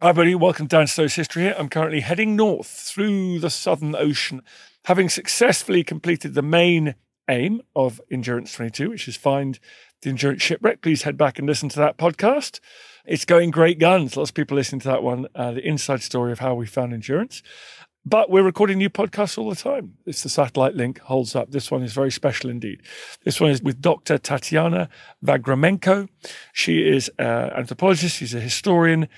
Hi, buddy. Welcome to Dan Snow's History here. I'm currently heading north through the Southern Ocean, having successfully completed the main aim of Endurance 22, which is find the Endurance shipwreck. Please head back and listen to that podcast. It's going great guns. Lots of people listening to that one, uh, the inside story of how we found Endurance. But we're recording new podcasts all the time. It's the satellite link holds up. This one is very special indeed. This one is with Dr. Tatiana Vagramenko. She is an anthropologist, she's a historian.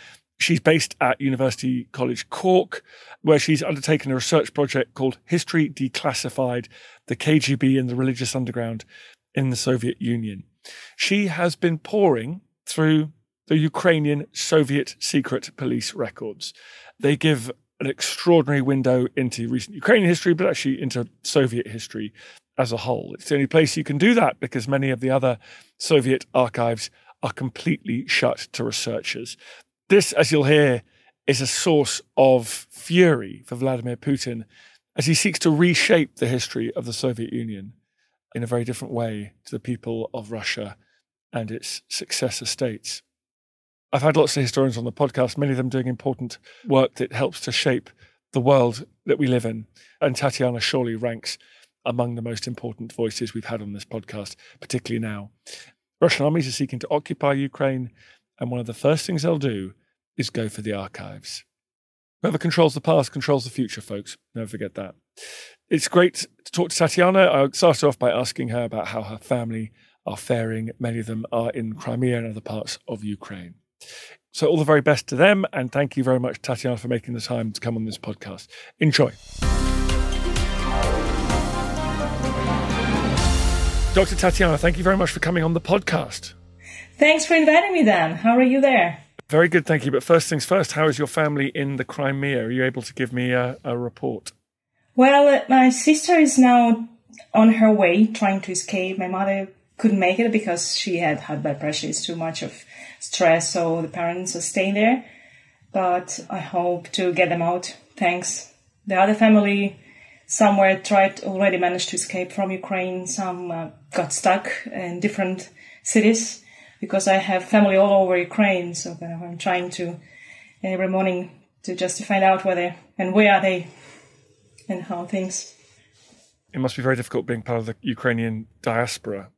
She's based at University College Cork, where she's undertaken a research project called History Declassified The KGB and the Religious Underground in the Soviet Union. She has been pouring through the Ukrainian Soviet secret police records. They give an extraordinary window into recent Ukrainian history, but actually into Soviet history as a whole. It's the only place you can do that because many of the other Soviet archives are completely shut to researchers. This, as you'll hear, is a source of fury for Vladimir Putin as he seeks to reshape the history of the Soviet Union in a very different way to the people of Russia and its successor states. I've had lots of historians on the podcast, many of them doing important work that helps to shape the world that we live in. And Tatiana surely ranks among the most important voices we've had on this podcast, particularly now. Russian armies are seeking to occupy Ukraine, and one of the first things they'll do is go for the archives. Whoever controls the past controls the future, folks. Never forget that. It's great to talk to Tatiana. I started off by asking her about how her family are faring. Many of them are in Crimea and other parts of Ukraine. So, all the very best to them. And thank you very much, Tatiana, for making the time to come on this podcast. Enjoy. Dr. Tatiana, thank you very much for coming on the podcast. Thanks for inviting me, Dan. How are you there? Very good, thank you. But first things first, how is your family in the Crimea? Are you able to give me a, a report? Well, my sister is now on her way trying to escape. My mother couldn't make it because she had high blood pressure. It's too much of stress, so the parents are staying there. But I hope to get them out. Thanks. The other family somewhere tried already managed to escape from Ukraine. Some uh, got stuck in different cities because I have family all over Ukraine. So kind of I'm trying to every morning to just to find out whether and where are they and how things. It must be very difficult being part of the Ukrainian diaspora.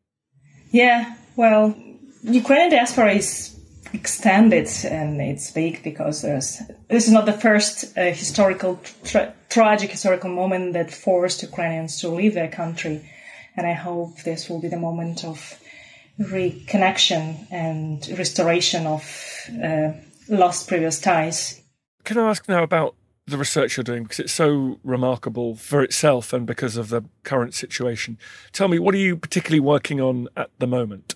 Yeah, well, Ukrainian diaspora is extended and it's big because there's, this is not the first uh, historical, tra- tragic historical moment that forced Ukrainians to leave their country. And I hope this will be the moment of reconnection and restoration of uh, lost previous ties. Can I ask now about the research you're doing because it's so remarkable for itself and because of the current situation? Tell me, what are you particularly working on at the moment?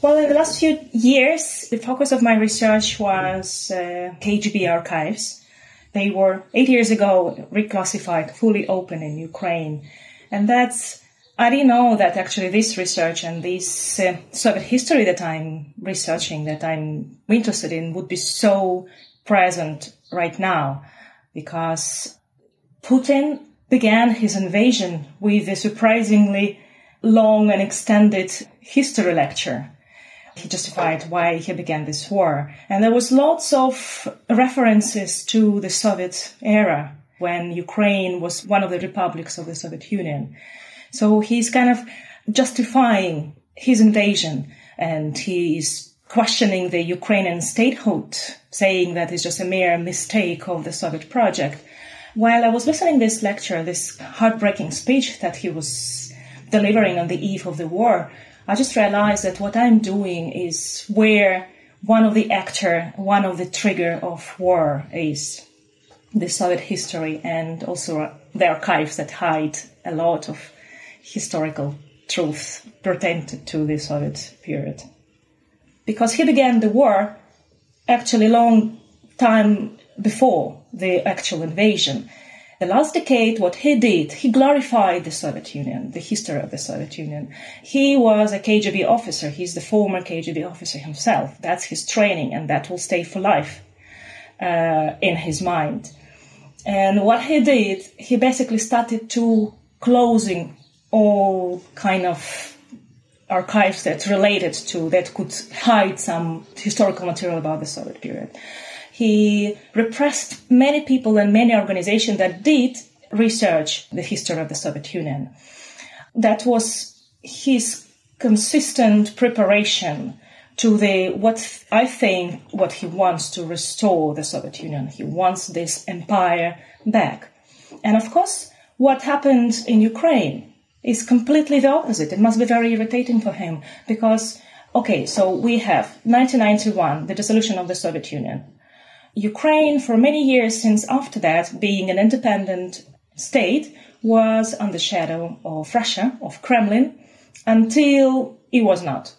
Well, in the last few years, the focus of my research was uh, KGB archives. They were eight years ago declassified, fully open in Ukraine. And that's, I didn't know that actually this research and this uh, Soviet history that I'm researching, that I'm interested in, would be so present right now because Putin began his invasion with a surprisingly long and extended history lecture he justified why he began this war. And there was lots of references to the Soviet era when Ukraine was one of the republics of the Soviet Union. So he's kind of justifying his invasion and he's questioning the Ukrainian statehood, saying that it's just a mere mistake of the Soviet project. While I was listening this lecture, this heartbreaking speech that he was delivering on the eve of the war, I just realized that what I'm doing is where one of the actor, one of the trigger of war is the Soviet history and also the archives that hide a lot of historical truth pertained to the Soviet period. Because he began the war actually long time before the actual invasion. The last decade, what he did, he glorified the Soviet Union, the history of the Soviet Union. He was a KGB officer. He's the former KGB officer himself. That's his training, and that will stay for life uh, in his mind. And what he did, he basically started to closing all kind of archives that related to that could hide some historical material about the Soviet period. He repressed many people and many organizations that did research the history of the Soviet Union. That was his consistent preparation to the what I think what he wants to restore the Soviet Union. He wants this empire back. And of course, what happened in Ukraine is completely the opposite. It must be very irritating for him because, okay, so we have 1991, the dissolution of the Soviet Union. Ukraine, for many years since after that, being an independent state, was under shadow of Russia, of Kremlin, until it was not.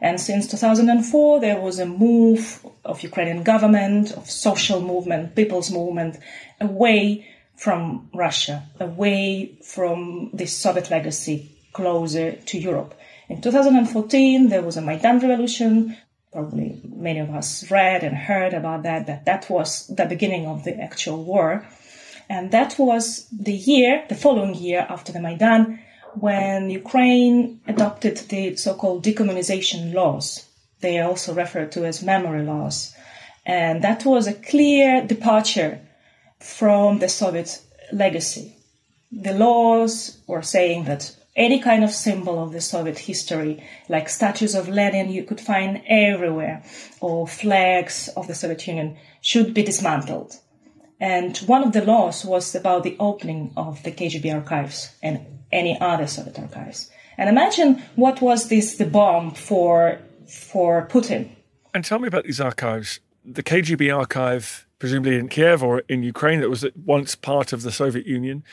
And since 2004, there was a move of Ukrainian government, of social movement, people's movement, away from Russia, away from the Soviet legacy, closer to Europe. In 2014, there was a Maidan revolution. Probably many of us read and heard about that, that that was the beginning of the actual war. And that was the year, the following year after the Maidan, when Ukraine adopted the so-called decommunization laws. They are also referred to as memory laws. And that was a clear departure from the Soviet legacy. The laws were saying that any kind of symbol of the Soviet history, like statues of Lenin you could find everywhere, or flags of the Soviet Union, should be dismantled. And one of the laws was about the opening of the KGB archives and any other Soviet archives. And imagine what was this the bomb for for Putin. And tell me about these archives. The KGB archive, presumably in Kiev or in Ukraine, that was once part of the Soviet Union.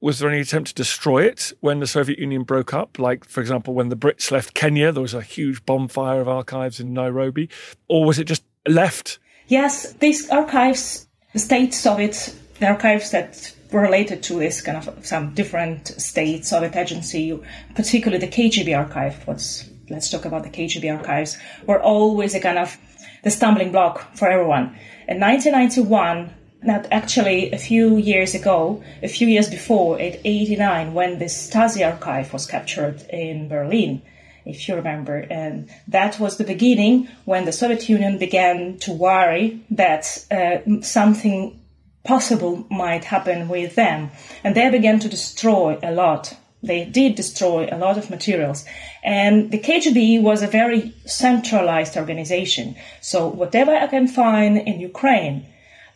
Was there any attempt to destroy it when the Soviet Union broke up? Like, for example, when the Brits left Kenya, there was a huge bonfire of archives in Nairobi. Or was it just left? Yes, these archives, the state Soviet the archives that were related to this kind of some different state Soviet agency, particularly the KGB archive. What's let's talk about the KGB archives. Were always a kind of the stumbling block for everyone. In 1991, not actually a few years ago, a few years before, at 89, when the Stasi archive was captured in Berlin, if you remember. And that was the beginning when the Soviet Union began to worry that uh, something possible might happen with them. And they began to destroy a lot. They did destroy a lot of materials. And the KGB was a very centralized organization. So whatever I can find in Ukraine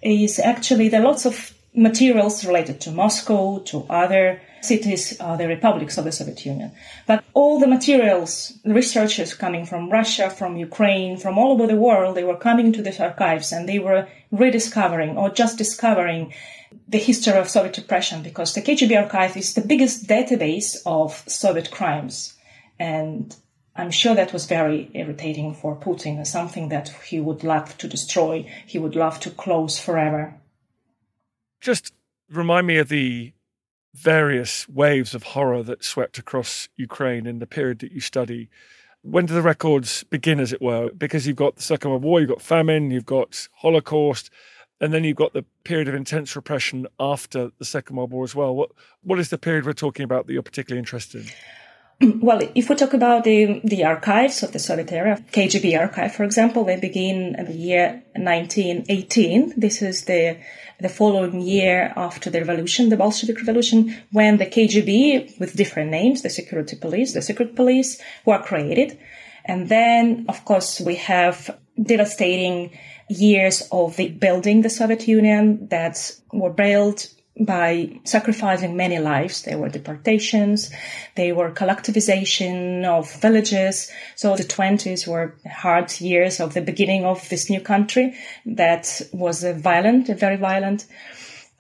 is actually there are lots of materials related to Moscow, to other cities, uh, the republics of the Soviet Union. But all the materials, researchers coming from Russia, from Ukraine, from all over the world, they were coming to these archives and they were rediscovering or just discovering the history of Soviet repression because the KGB archive is the biggest database of Soviet crimes. And I'm sure that was very irritating for Putin, something that he would love to destroy, he would love to close forever. Just remind me of the various waves of horror that swept across Ukraine in the period that you study. When do the records begin, as it were? Because you've got the Second World War, you've got famine, you've got Holocaust, and then you've got the period of intense repression after the Second World War as well. What what is the period we're talking about that you're particularly interested in? Mm, well, if we talk about the, the archives of the Soviet era, KGB archive, for example, they begin in the year 1918. This is the the following year after the revolution, the Bolshevik Revolution, when the KGB, with different names, the security police, the secret police, were created. And then, of course, we have devastating years of the building the Soviet Union that were built by sacrificing many lives. There were deportations, there were collectivization of villages. So the 20s were hard years of the beginning of this new country that was violent, very violent.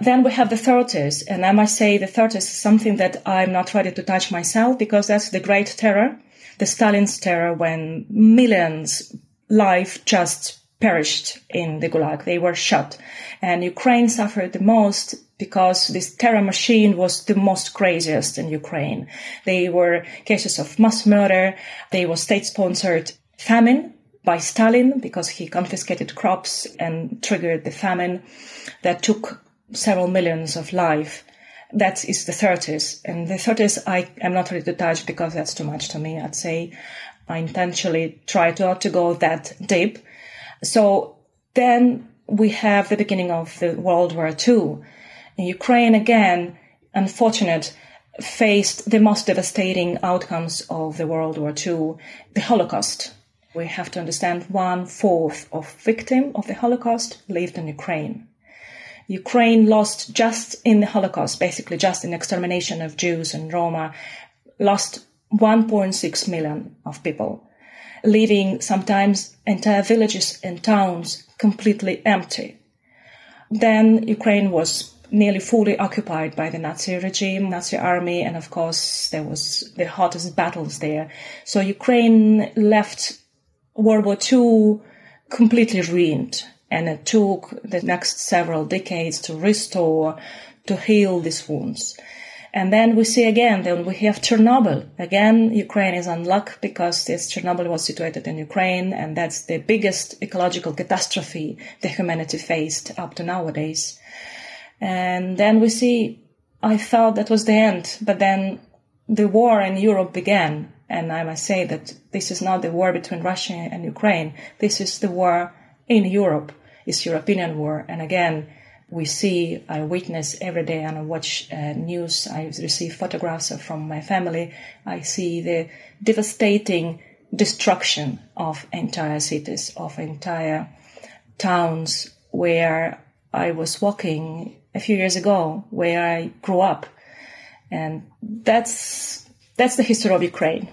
Then we have the 30s, and I must say the 30s is something that I'm not ready to touch myself because that's the great terror, the Stalin's terror when millions life just perished in the Gulag. They were shot. And Ukraine suffered the most because this terror machine was the most craziest in Ukraine. They were cases of mass murder. They were state sponsored famine by Stalin because he confiscated crops and triggered the famine that took several millions of life. That is the 30s. And the 30s I am not ready to touch because that's too much to me. I'd say I intentionally try not to go that deep. So then we have the beginning of the World War II. In Ukraine again, unfortunate, faced the most devastating outcomes of the World War II, the Holocaust. We have to understand one fourth of victim of the Holocaust lived in Ukraine. Ukraine lost just in the Holocaust, basically just in extermination of Jews and Roma, lost 1.6 million of people, leaving sometimes entire villages and towns completely empty. Then Ukraine was nearly fully occupied by the Nazi regime, Nazi army, and of course there was the hottest battles there. So Ukraine left World War II completely ruined, and it took the next several decades to restore, to heal these wounds. And then we see again, then we have Chernobyl. Again, Ukraine is unlucky because this Chernobyl was situated in Ukraine, and that's the biggest ecological catastrophe the humanity faced up to nowadays. And then we see, I thought that was the end, but then the war in Europe began. And I must say that this is not the war between Russia and Ukraine. This is the war in Europe. It's European war. And again, we see, I witness every day and I watch uh, news, I receive photographs from my family, I see the devastating destruction of entire cities, of entire towns where I was walking a few years ago, where I grew up. And that's, that's the history of Ukraine.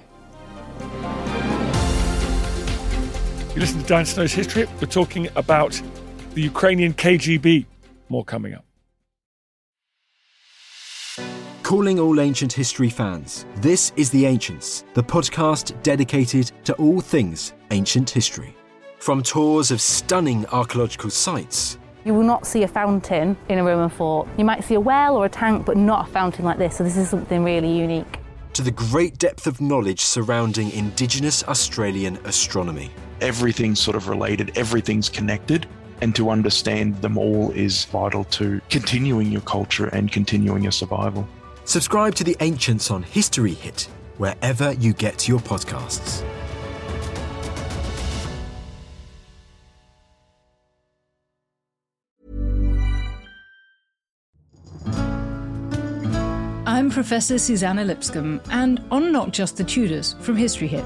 You listen to Dan Snow's History. We're talking about the Ukrainian KGB more coming up. Calling all ancient history fans, this is The Ancients, the podcast dedicated to all things ancient history. From tours of stunning archaeological sites. You will not see a fountain in a Roman fort. You might see a well or a tank, but not a fountain like this. So, this is something really unique. To the great depth of knowledge surrounding Indigenous Australian astronomy. Everything's sort of related, everything's connected and to understand them all is vital to continuing your culture and continuing your survival. Subscribe to The Ancients on History Hit, wherever you get your podcasts. I'm Professor Suzannah Lipscomb, and on Not Just the Tudors from History Hit,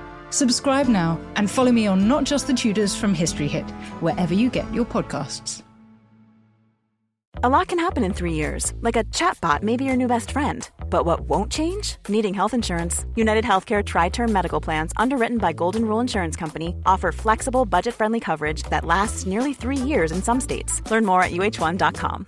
Subscribe now and follow me on Not Just the Tudors from History Hit, wherever you get your podcasts. A lot can happen in three years, like a chatbot may be your new best friend. But what won't change? Needing health insurance. United Healthcare Tri Term Medical Plans, underwritten by Golden Rule Insurance Company, offer flexible, budget friendly coverage that lasts nearly three years in some states. Learn more at uh1.com.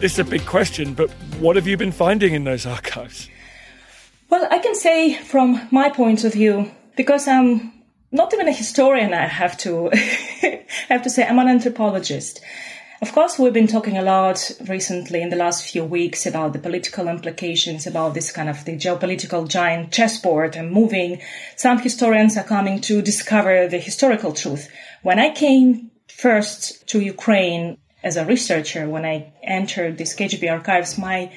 This is a big question, but what have you been finding in those archives? Well, I can say from my point of view, because I'm not even a historian, I have to I have to say I'm an anthropologist. Of course, we've been talking a lot recently in the last few weeks about the political implications, about this kind of the geopolitical giant chessboard and moving. Some historians are coming to discover the historical truth. When I came first to Ukraine as a researcher, when I entered these KGB archives, my,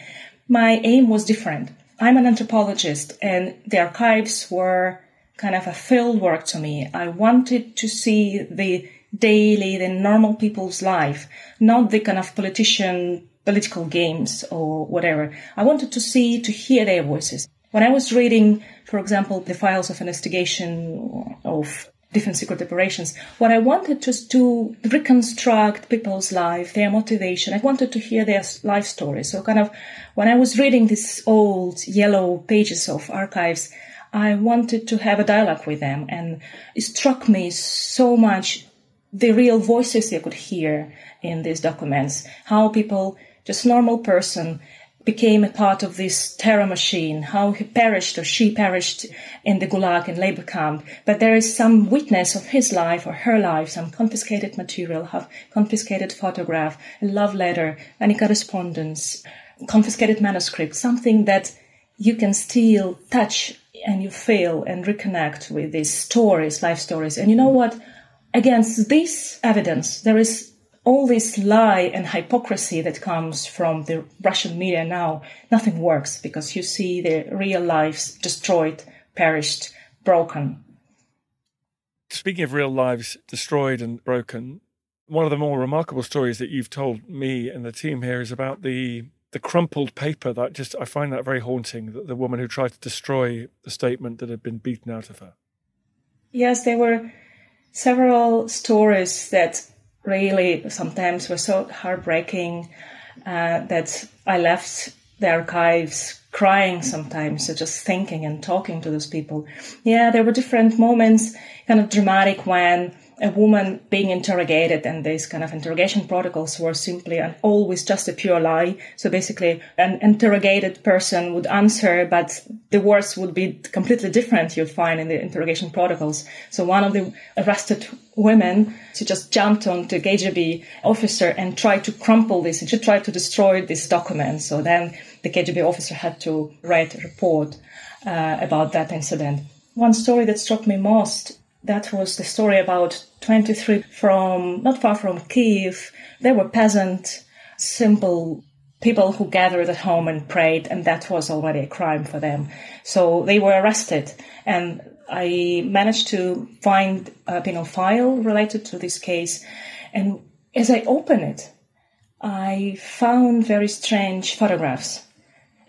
my aim was different. I'm an anthropologist and the archives were kind of a field work to me. I wanted to see the daily, the normal people's life, not the kind of politician, political games or whatever. I wanted to see, to hear their voices. When I was reading, for example, the files of investigation of different secret operations, what I wanted was to reconstruct people's life, their motivation. I wanted to hear their life stories. So kind of when I was reading these old yellow pages of archives, I wanted to have a dialogue with them and it struck me so much the real voices you could hear in these documents, how people, just normal person, became a part of this terror machine, how he perished or she perished in the Gulag and labor camp. But there is some witness of his life or her life, some confiscated material, have confiscated photograph, a love letter, any correspondence, confiscated manuscript, something that you can still touch and you feel and reconnect with these stories, life stories. And you know what? against this evidence, there is all this lie and hypocrisy that comes from the Russian media now. Nothing works because you see the real lives destroyed, perished, broken. Speaking of real lives destroyed and broken, one of the more remarkable stories that you've told me and the team here is about the the crumpled paper that just I find that very haunting that the woman who tried to destroy the statement that had been beaten out of her. Yes, there were several stories that really sometimes were so heartbreaking uh, that I left the archives crying sometimes, so just thinking and talking to those people. Yeah, there were different moments, kind of dramatic when a woman being interrogated and these kind of interrogation protocols were simply and always just a pure lie. So basically an interrogated person would answer, but the words would be completely different you'd find in the interrogation protocols. So one of the arrested women, she just jumped on the KGB officer and tried to crumple this. She tried to destroy this document. So then the KGB officer had to write a report uh, about that incident. One story that struck me most that was the story about 23 from not far from Kiev. They were peasant, simple people who gathered at home and prayed, and that was already a crime for them. So they were arrested, and I managed to find a penal file related to this case. And as I opened it, I found very strange photographs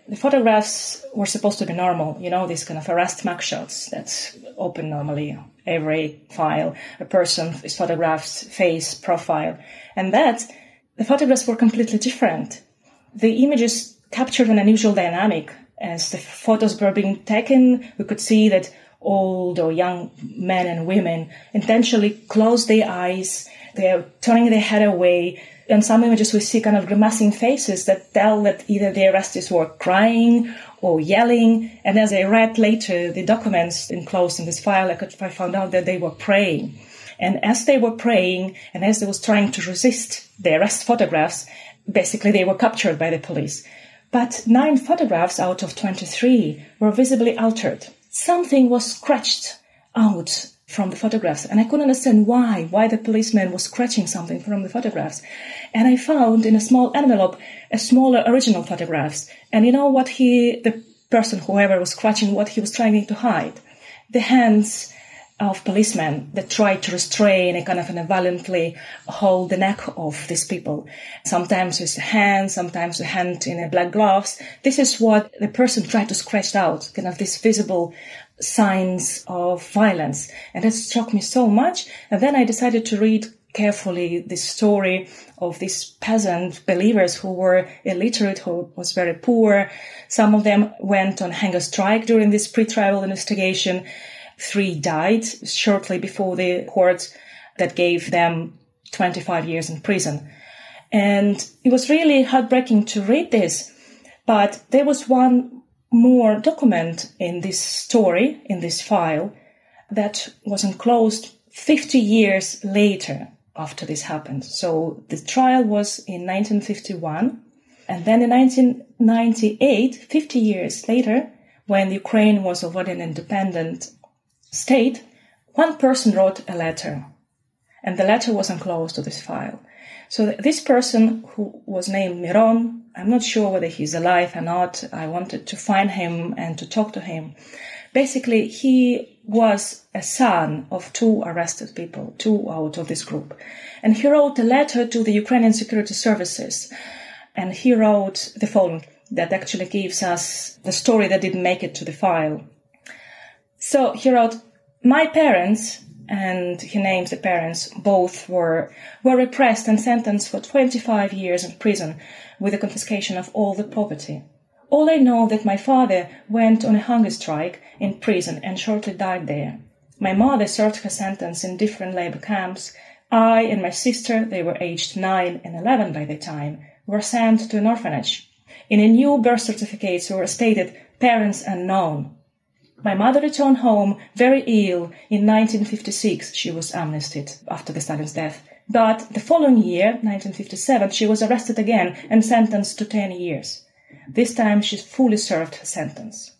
the photographs were supposed to be normal, you know, these kind of arrest mugshots that's open normally. Every file, a person is photographed, face, profile. And that, the photographs were completely different. The images captured an unusual dynamic. As the photos were being taken, we could see that old or young men and women intentionally closed their eyes. They're turning their head away in some images we see kind of grimacing faces that tell that either the arrestees were crying or yelling. And as I read later the documents enclosed in this file, I, could, I found out that they were praying. And as they were praying and as they was trying to resist the arrest photographs, basically they were captured by the police. But nine photographs out of 23 were visibly altered. Something was scratched out from the photographs. And I couldn't understand why, why the policeman was scratching something from the photographs. And I found in a small envelope a smaller original photographs. And you know what he, the person, whoever was scratching, what he was trying to hide? The hands of policemen that tried to restrain and kind of and violently hold the neck of these people. Sometimes with a hand, sometimes a hand in a black gloves. This is what the person tried to scratch out, kind of this visible signs of violence. And it struck me so much. And then I decided to read carefully the story of these peasant believers who were illiterate, who was very poor. Some of them went on hunger strike during this pre-trial investigation. Three died shortly before the court that gave them 25 years in prison. And it was really heartbreaking to read this. But there was one more document in this story, in this file, that was enclosed 50 years later after this happened. So the trial was in 1951. And then in 1998, 50 years later, when Ukraine was already an independent state, one person wrote a letter. And the letter was enclosed to this file. So this person who was named Miron, I'm not sure whether he's alive or not. I wanted to find him and to talk to him. Basically, he was a son of two arrested people, two out of this group. And he wrote a letter to the Ukrainian security services. And he wrote the following that actually gives us the story that didn't make it to the file. So he wrote, My parents, and he names the parents, both were, were repressed and sentenced for 25 years in prison with the confiscation of all the property. All I know that my father went on a hunger strike in prison and shortly died there. My mother served her sentence in different labor camps. I and my sister, they were aged 9 and 11 by the time, were sent to an orphanage. In a new birth certificate were stated parents unknown. My mother returned home very ill. In 1956, she was amnestied after the Stalin's death. But the following year, 1957, she was arrested again and sentenced to 10 years. This time she fully served her sentence.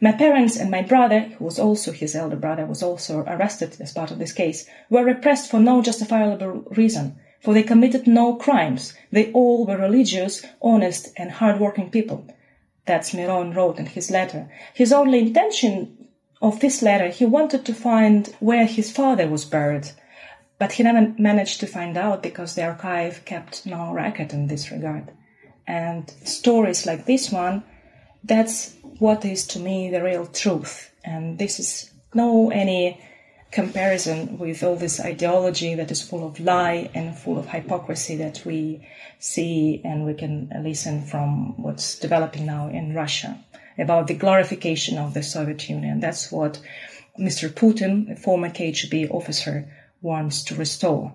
My parents and my brother, who was also his elder brother, was also arrested as part of this case, were repressed for no justifiable reason, for they committed no crimes. They all were religious, honest, and hard-working people. That's Miron wrote in his letter. His only intention of this letter, he wanted to find where his father was buried, but he never managed to find out because the archive kept no record in this regard. And stories like this one, that's what is to me the real truth. And this is no any comparison with all this ideology that is full of lie and full of hypocrisy that we see and we can listen from what's developing now in Russia about the glorification of the Soviet Union. That's what Mr. Putin, a former KGB officer, wants to restore.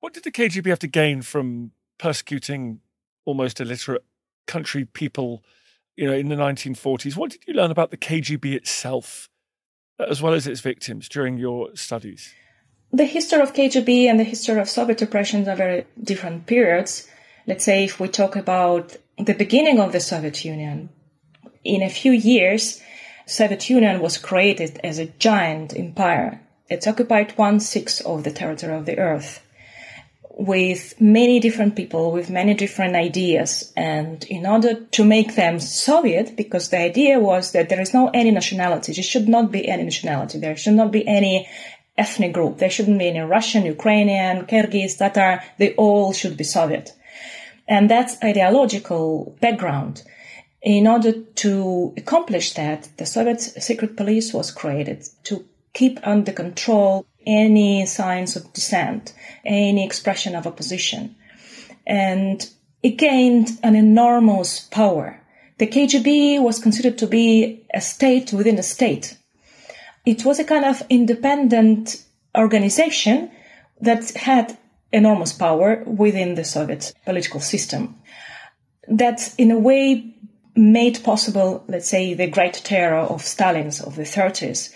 What did the KGB have to gain from persecuting almost illiterate country people, you know, in the 1940s? What did you learn about the KGB itself, as well as its victims, during your studies? The history of KGB and the history of Soviet repression are very different periods. Let's say if we talk about the beginning of the Soviet Union, in a few years, Soviet Union was created as a giant empire it's occupied one sixth of the territory of the earth with many different people with many different ideas. And in order to make them soviet because the idea was that there is no any nationality there should not be any nationality. There should not be any ethnic group. There shouldn't be any russian ukrainian kyrgyz tatar. They all should be soviet. And that's ideological background. In order to accomplish that the soviet secret police was created to keep under control any signs of dissent, any expression of opposition. And it gained an enormous power. The KGB was considered to be a state within a state. It was a kind of independent organization that had enormous power within the Soviet political system. That, in a way, made possible, let's say, the great terror of Stalin's of the 30s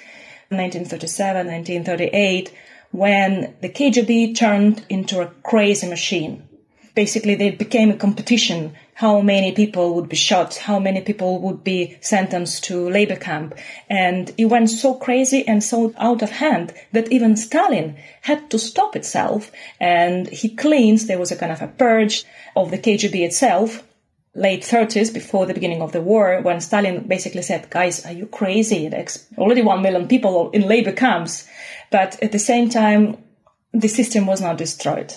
1937, 1938, when the KGB turned into a crazy machine. Basically, they became a competition how many people would be shot, how many people would be sentenced to labor camp. And it went so crazy and so out of hand that even Stalin had to stop itself and he cleans, there was a kind of a purge of the KGB itself late 30s, before the beginning of the war, when Stalin basically said, guys, are you crazy? There's already one million people in labor camps. But at the same time, the system was not destroyed.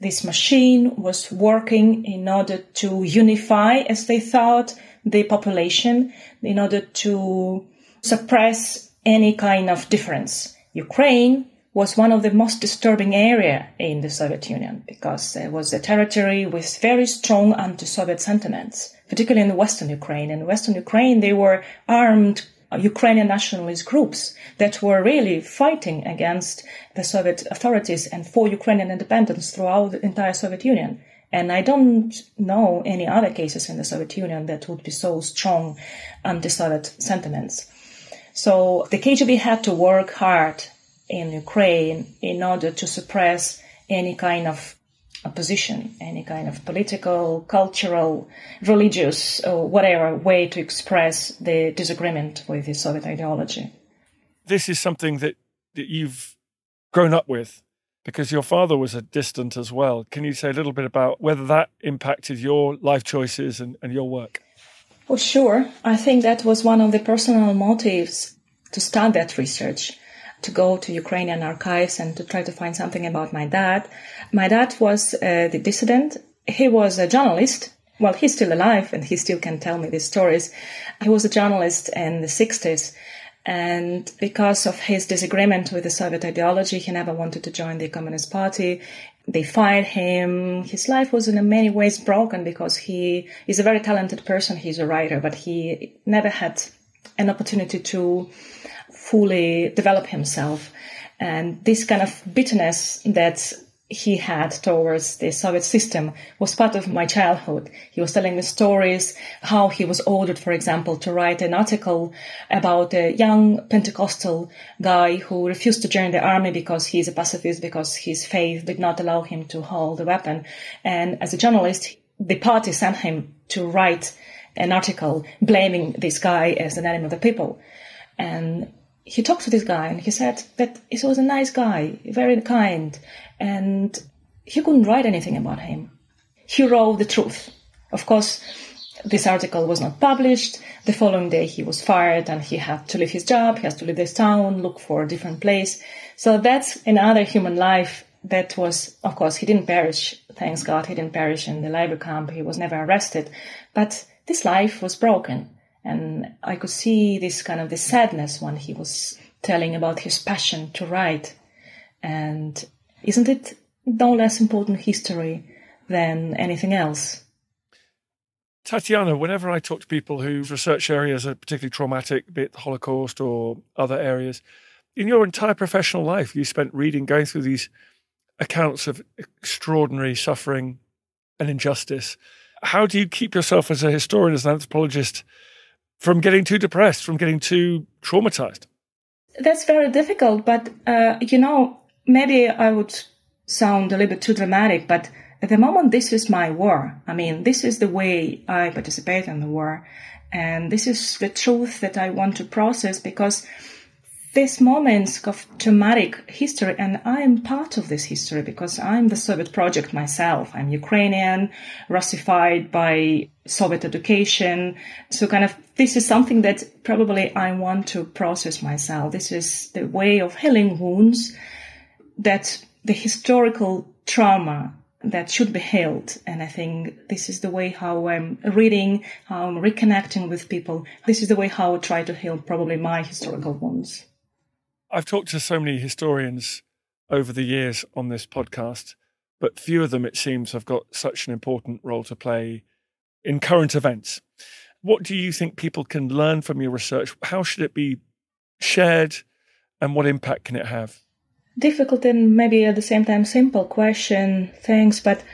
This machine was working in order to unify, as they thought, the population, in order to suppress any kind of difference. Ukraine was one of the most disturbing area in the Soviet Union because it was a territory with very strong anti-Soviet sentiments, particularly in Western Ukraine. In Western Ukraine, they were armed Ukrainian nationalist groups that were really fighting against the Soviet authorities and for Ukrainian independence throughout the entire Soviet Union. And I don't know any other cases in the Soviet Union that would be so strong anti-Soviet sentiments. So the KGB had to work hard in Ukraine in order to suppress any kind of opposition, any kind of political, cultural, religious, or whatever way to express the disagreement with the Soviet ideology. This is something that, that you've grown up with because your father was a dissident as well. Can you say a little bit about whether that impacted your life choices and, and your work? Well, sure. I think that was one of the personal motives to start that research to go to Ukrainian archives and to try to find something about my dad. My dad was uh, the dissident. He was a journalist. Well, he's still alive and he still can tell me these stories. He was a journalist in the 60s. And because of his disagreement with the Soviet ideology, he never wanted to join the Communist Party. They fired him. His life was in many ways broken because he is a very talented person. He's a writer, but he never had an opportunity to fully develop himself. And this kind of bitterness that he had towards the Soviet system was part of my childhood. He was telling me stories, how he was ordered, for example, to write an article about a young Pentecostal guy who refused to join the army because he's a pacifist, because his faith did not allow him to hold a weapon. And as a journalist, the party sent him to write an article blaming this guy as an enemy of the people. And he talked to this guy and he said that he was a nice guy, very kind, and he couldn't write anything about him. He wrote the truth. Of course, this article was not published. The following day he was fired and he had to leave his job, he has to leave this town, look for a different place. So that's another human life that was, of course, he didn't perish. Thanks God, he didn't perish in the labor camp. He was never arrested. But this life was broken. And I could see this kind of the sadness when he was telling about his passion to write. And isn't it no less important history than anything else? Tatiana, whenever I talk to people whose research areas are particularly traumatic, be it the Holocaust or other areas, in your entire professional life, you spent reading, going through these accounts of extraordinary suffering and injustice. How do you keep yourself as a historian, as an anthropologist, from getting too depressed, from getting too traumatized? That's very difficult, but uh, you know, maybe I would sound a little bit too dramatic, but at the moment, this is my war. I mean, this is the way I participate in the war. And this is the truth that I want to process because these moments of traumatic history, and I'm part of this history because I'm the Soviet project myself. I'm Ukrainian, Russified by Soviet education. So kind of this is something that probably I want to process myself. This is the way of healing wounds that the historical trauma that should be healed. And I think this is the way how I'm reading, how I'm reconnecting with people. This is the way how I try to heal probably my historical wounds. I've talked to so many historians over the years on this podcast, but few of them, it seems, have got such an important role to play in current events. What do you think people can learn from your research? How should it be shared and what impact can it have? Difficult and maybe at the same time simple question, thanks. But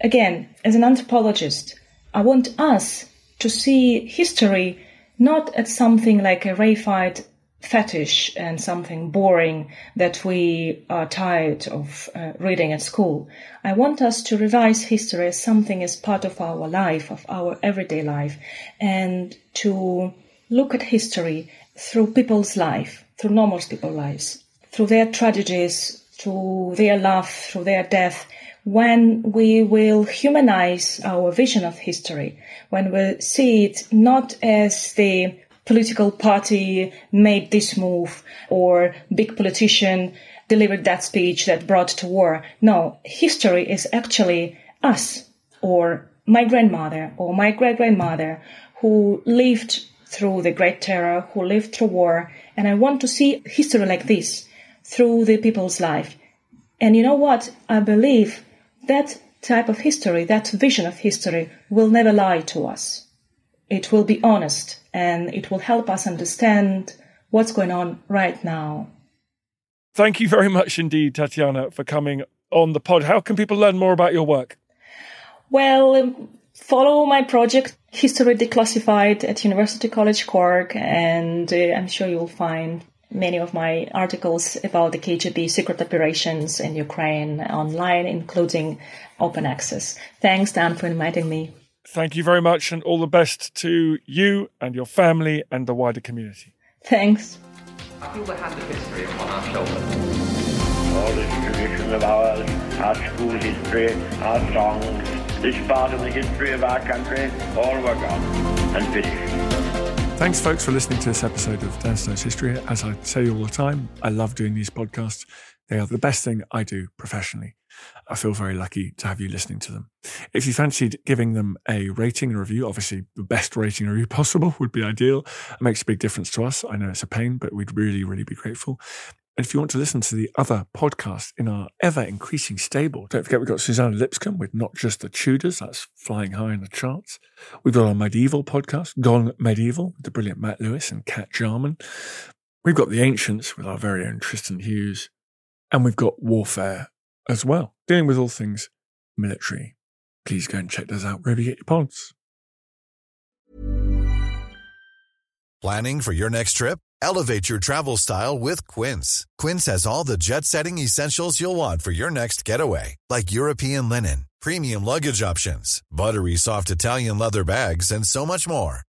again, as an anthropologist, I want us to see history not as something like a reified fetish and something boring that we are tired of uh, reading at school. I want us to revise history as something as part of our life, of our everyday life, and to look at history through people's life, through normal people's lives, through their tragedies, through their love, through their death, when we will humanize our vision of history, when we see it not as the political party made this move or big politician delivered that speech that brought to war. No, history is actually us or my grandmother or my great grandmother who lived through the Great Terror, who lived through war. And I want to see history like this through the people's life. And you know what? I believe that type of history, that vision of history will never lie to us. It will be honest and it will help us understand what's going on right now. Thank you very much indeed, Tatiana, for coming on the pod. How can people learn more about your work? Well, um, follow my project History Declassified at University College Cork, and uh, I'm sure you'll find many of my articles about the KGB secret operations in Ukraine online, including open access. Thanks, Dan, for inviting me. Thank you very much, and all the best to you and your family and the wider community. Thanks. I feel the hand of history upon our shoulders. All this tradition of ours, our school history, our songs, this part of the history of our country, all were gone and finished. Thanks, folks, for listening to this episode of Dan Snow's History. As I say all the time, I love doing these podcasts. They are the best thing I do professionally. I feel very lucky to have you listening to them. If you fancied giving them a rating and review, obviously the best rating review possible would be ideal. It makes a big difference to us. I know it's a pain, but we'd really, really be grateful. And if you want to listen to the other podcasts in our ever increasing stable, don't forget we've got Suzannah Lipscomb with Not Just the Tudors, that's flying high in the charts. We've got our medieval podcast, Gone Medieval, with the brilliant Matt Lewis and Kat Jarman. We've got The Ancients with our very own Tristan Hughes. And we've got Warfare as well, dealing with all things military. Please go and check those out wherever you get your pods. Planning for your next trip? Elevate your travel style with Quince. Quince has all the jet setting essentials you'll want for your next getaway, like European linen, premium luggage options, buttery soft Italian leather bags, and so much more.